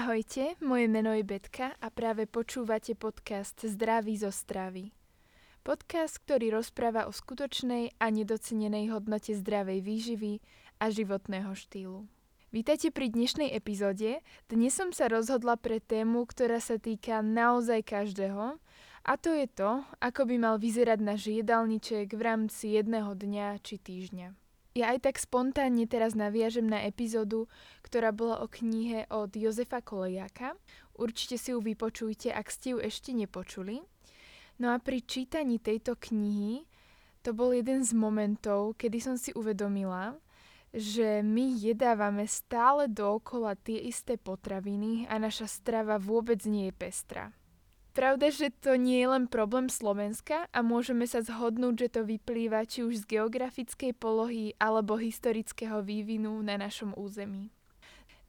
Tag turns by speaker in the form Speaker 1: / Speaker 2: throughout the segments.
Speaker 1: Ahojte, moje meno je Betka a práve počúvate podcast Zdraví zo stravy. Podcast, ktorý rozpráva o skutočnej a nedocenenej hodnote zdravej výživy a životného štýlu. Vítajte pri dnešnej epizóde. Dnes som sa rozhodla pre tému, ktorá sa týka naozaj každého a to je to, ako by mal vyzerať náš jedálniček v rámci jedného dňa či týždňa. Ja aj tak spontánne teraz naviažem na epizódu, ktorá bola o knihe od Jozefa Kolejaka. Určite si ju vypočujte, ak ste ju ešte nepočuli. No a pri čítaní tejto knihy to bol jeden z momentov, kedy som si uvedomila, že my jedávame stále dookola tie isté potraviny a naša strava vôbec nie je pestrá. Pravda, že to nie je len problém Slovenska a môžeme sa zhodnúť, že to vyplýva či už z geografickej polohy alebo historického vývinu na našom území.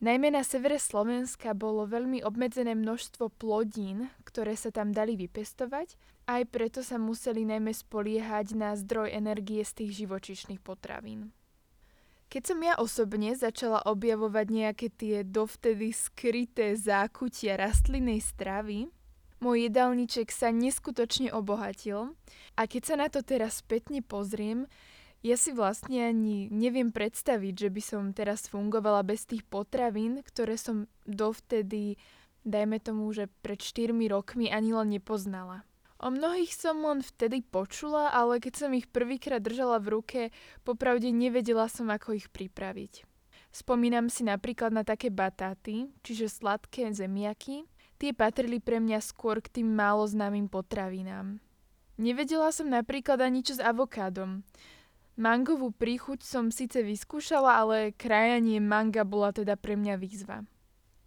Speaker 1: Najmä na severe Slovenska bolo veľmi obmedzené množstvo plodín, ktoré sa tam dali vypestovať, aj preto sa museli najmä spoliehať na zdroj energie z tých živočišných potravín. Keď som ja osobne začala objavovať nejaké tie dovtedy skryté zákutia rastlinnej stravy, môj jedálniček sa neskutočne obohatil a keď sa na to teraz spätne pozriem, ja si vlastne ani neviem predstaviť, že by som teraz fungovala bez tých potravín, ktoré som dovtedy, dajme tomu, že pred 4 rokmi ani len nepoznala. O mnohých som len vtedy počula, ale keď som ich prvýkrát držala v ruke, popravde nevedela som, ako ich pripraviť. Spomínam si napríklad na také batáty, čiže sladké zemiaky, Tie patrili pre mňa skôr k tým málo známym potravinám. Nevedela som napríklad ani čo s avokádom. Mangovú príchuť som síce vyskúšala, ale krajanie manga bola teda pre mňa výzva.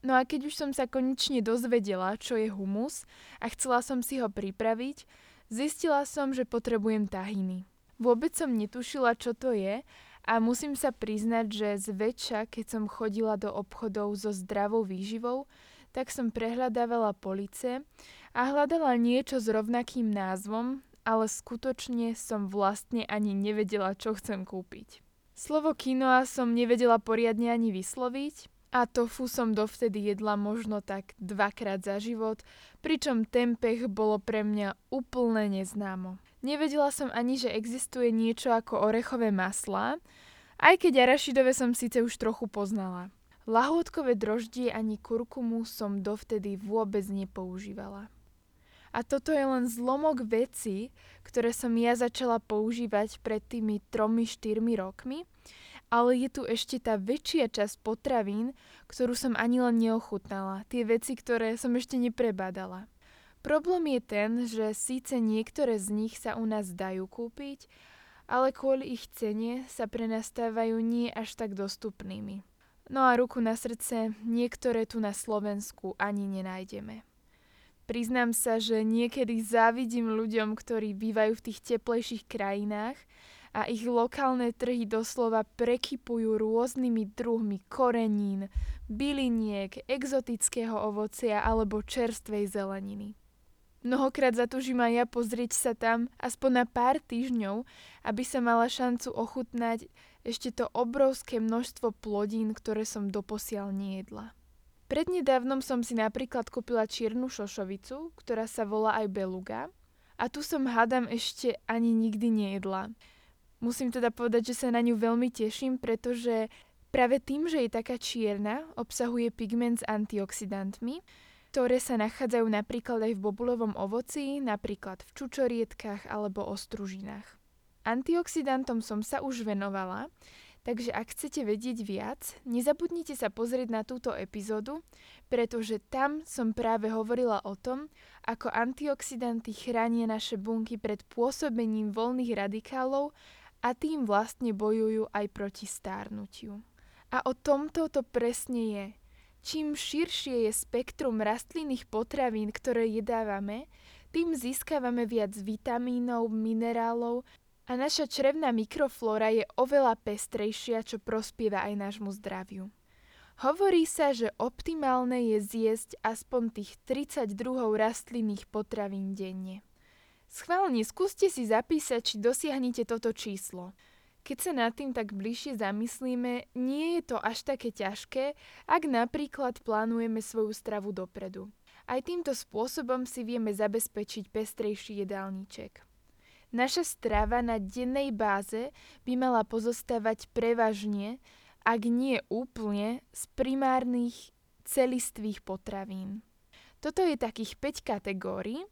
Speaker 1: No a keď už som sa konečne dozvedela, čo je humus a chcela som si ho pripraviť, zistila som, že potrebujem tahiny. Vôbec som netušila, čo to je a musím sa priznať, že zväčša, keď som chodila do obchodov so zdravou výživou, tak som prehľadávala police a hľadala niečo s rovnakým názvom, ale skutočne som vlastne ani nevedela, čo chcem kúpiť. Slovo quinoa som nevedela poriadne ani vysloviť a tofu som dovtedy jedla možno tak dvakrát za život, pričom tempeh bolo pre mňa úplne neznámo. Nevedela som ani, že existuje niečo ako orechové maslá, aj keď arašidové som síce už trochu poznala. Lahôdkové droždie ani kurkumu som dovtedy vôbec nepoužívala. A toto je len zlomok veci, ktoré som ja začala používať pred tými 3-4 rokmi, ale je tu ešte tá väčšia časť potravín, ktorú som ani len neochutnala. Tie veci, ktoré som ešte neprebadala. Problém je ten, že síce niektoré z nich sa u nás dajú kúpiť, ale kvôli ich cene sa pre nás stávajú nie až tak dostupnými. No a ruku na srdce, niektoré tu na Slovensku ani nenájdeme. Priznám sa, že niekedy závidím ľuďom, ktorí bývajú v tých teplejších krajinách a ich lokálne trhy doslova prekypujú rôznymi druhmi korenín, byliniek, exotického ovocia alebo čerstvej zeleniny. Mnohokrát zatúžim aj ja pozrieť sa tam aspoň na pár týždňov, aby sa mala šancu ochutnať ešte to obrovské množstvo plodín, ktoré som doposiaľ nejedla. Prednedávnom som si napríklad kúpila čiernu šošovicu, ktorá sa volá aj beluga a tu som hádam ešte ani nikdy nejedla. Musím teda povedať, že sa na ňu veľmi teším, pretože práve tým, že je taká čierna, obsahuje pigment s antioxidantmi, ktoré sa nachádzajú napríklad aj v bobulovom ovoci, napríklad v čučorietkách alebo ostružinách. Antioxidantom som sa už venovala, takže ak chcete vedieť viac, nezabudnite sa pozrieť na túto epizódu, pretože tam som práve hovorila o tom, ako antioxidanty chránia naše bunky pred pôsobením voľných radikálov a tým vlastne bojujú aj proti stárnutiu. A o tomto to presne je. Čím širšie je spektrum rastlinných potravín, ktoré jedávame, tým získavame viac vitamínov, minerálov a naša črevná mikroflóra je oveľa pestrejšia, čo prospieva aj nášmu zdraviu. Hovorí sa, že optimálne je zjesť aspoň tých 30 druhov rastlinných potravín denne. Schválne skúste si zapísať, či dosiahnete toto číslo. Keď sa nad tým tak bližšie zamyslíme, nie je to až také ťažké, ak napríklad plánujeme svoju stravu dopredu. Aj týmto spôsobom si vieme zabezpečiť pestrejší jedálniček. Naša strava na dennej báze by mala pozostávať prevažne, ak nie úplne, z primárnych celistvých potravín. Toto je takých 5 kategórií,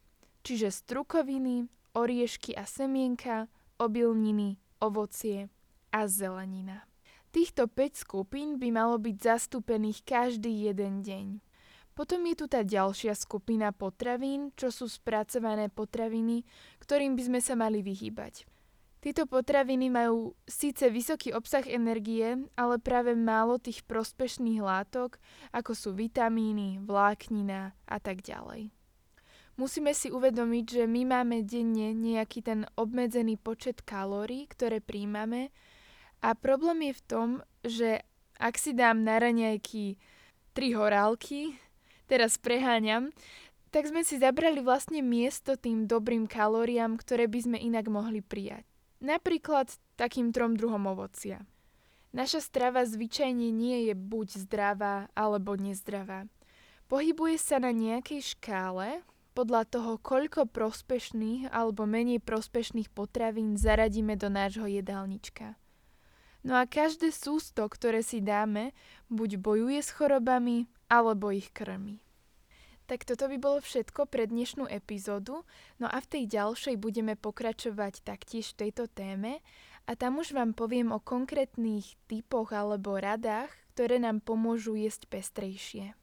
Speaker 1: čiže strukoviny, oriešky a semienka, obilniny, ovocie a zelenina. Týchto 5 skupín by malo byť zastúpených každý jeden deň. Potom je tu tá ďalšia skupina potravín, čo sú spracované potraviny, ktorým by sme sa mali vyhýbať. Tieto potraviny majú síce vysoký obsah energie, ale práve málo tých prospešných látok, ako sú vitamíny, vláknina a tak ďalej. Musíme si uvedomiť, že my máme denne nejaký ten obmedzený počet kalórií, ktoré príjmame a problém je v tom, že ak si dám na raňajky tri horálky, teraz preháňam, tak sme si zabrali vlastne miesto tým dobrým kalóriám, ktoré by sme inak mohli prijať. Napríklad takým trom druhom ovocia. Naša strava zvyčajne nie je buď zdravá alebo nezdravá. Pohybuje sa na nejakej škále, podľa toho, koľko prospešných alebo menej prospešných potravín zaradíme do nášho jedálnička. No a každé sústo, ktoré si dáme, buď bojuje s chorobami, alebo ich krmi. Tak toto by bolo všetko pre dnešnú epizódu, no a v tej ďalšej budeme pokračovať taktiež v tejto téme a tam už vám poviem o konkrétnych typoch alebo radách, ktoré nám pomôžu jesť pestrejšie.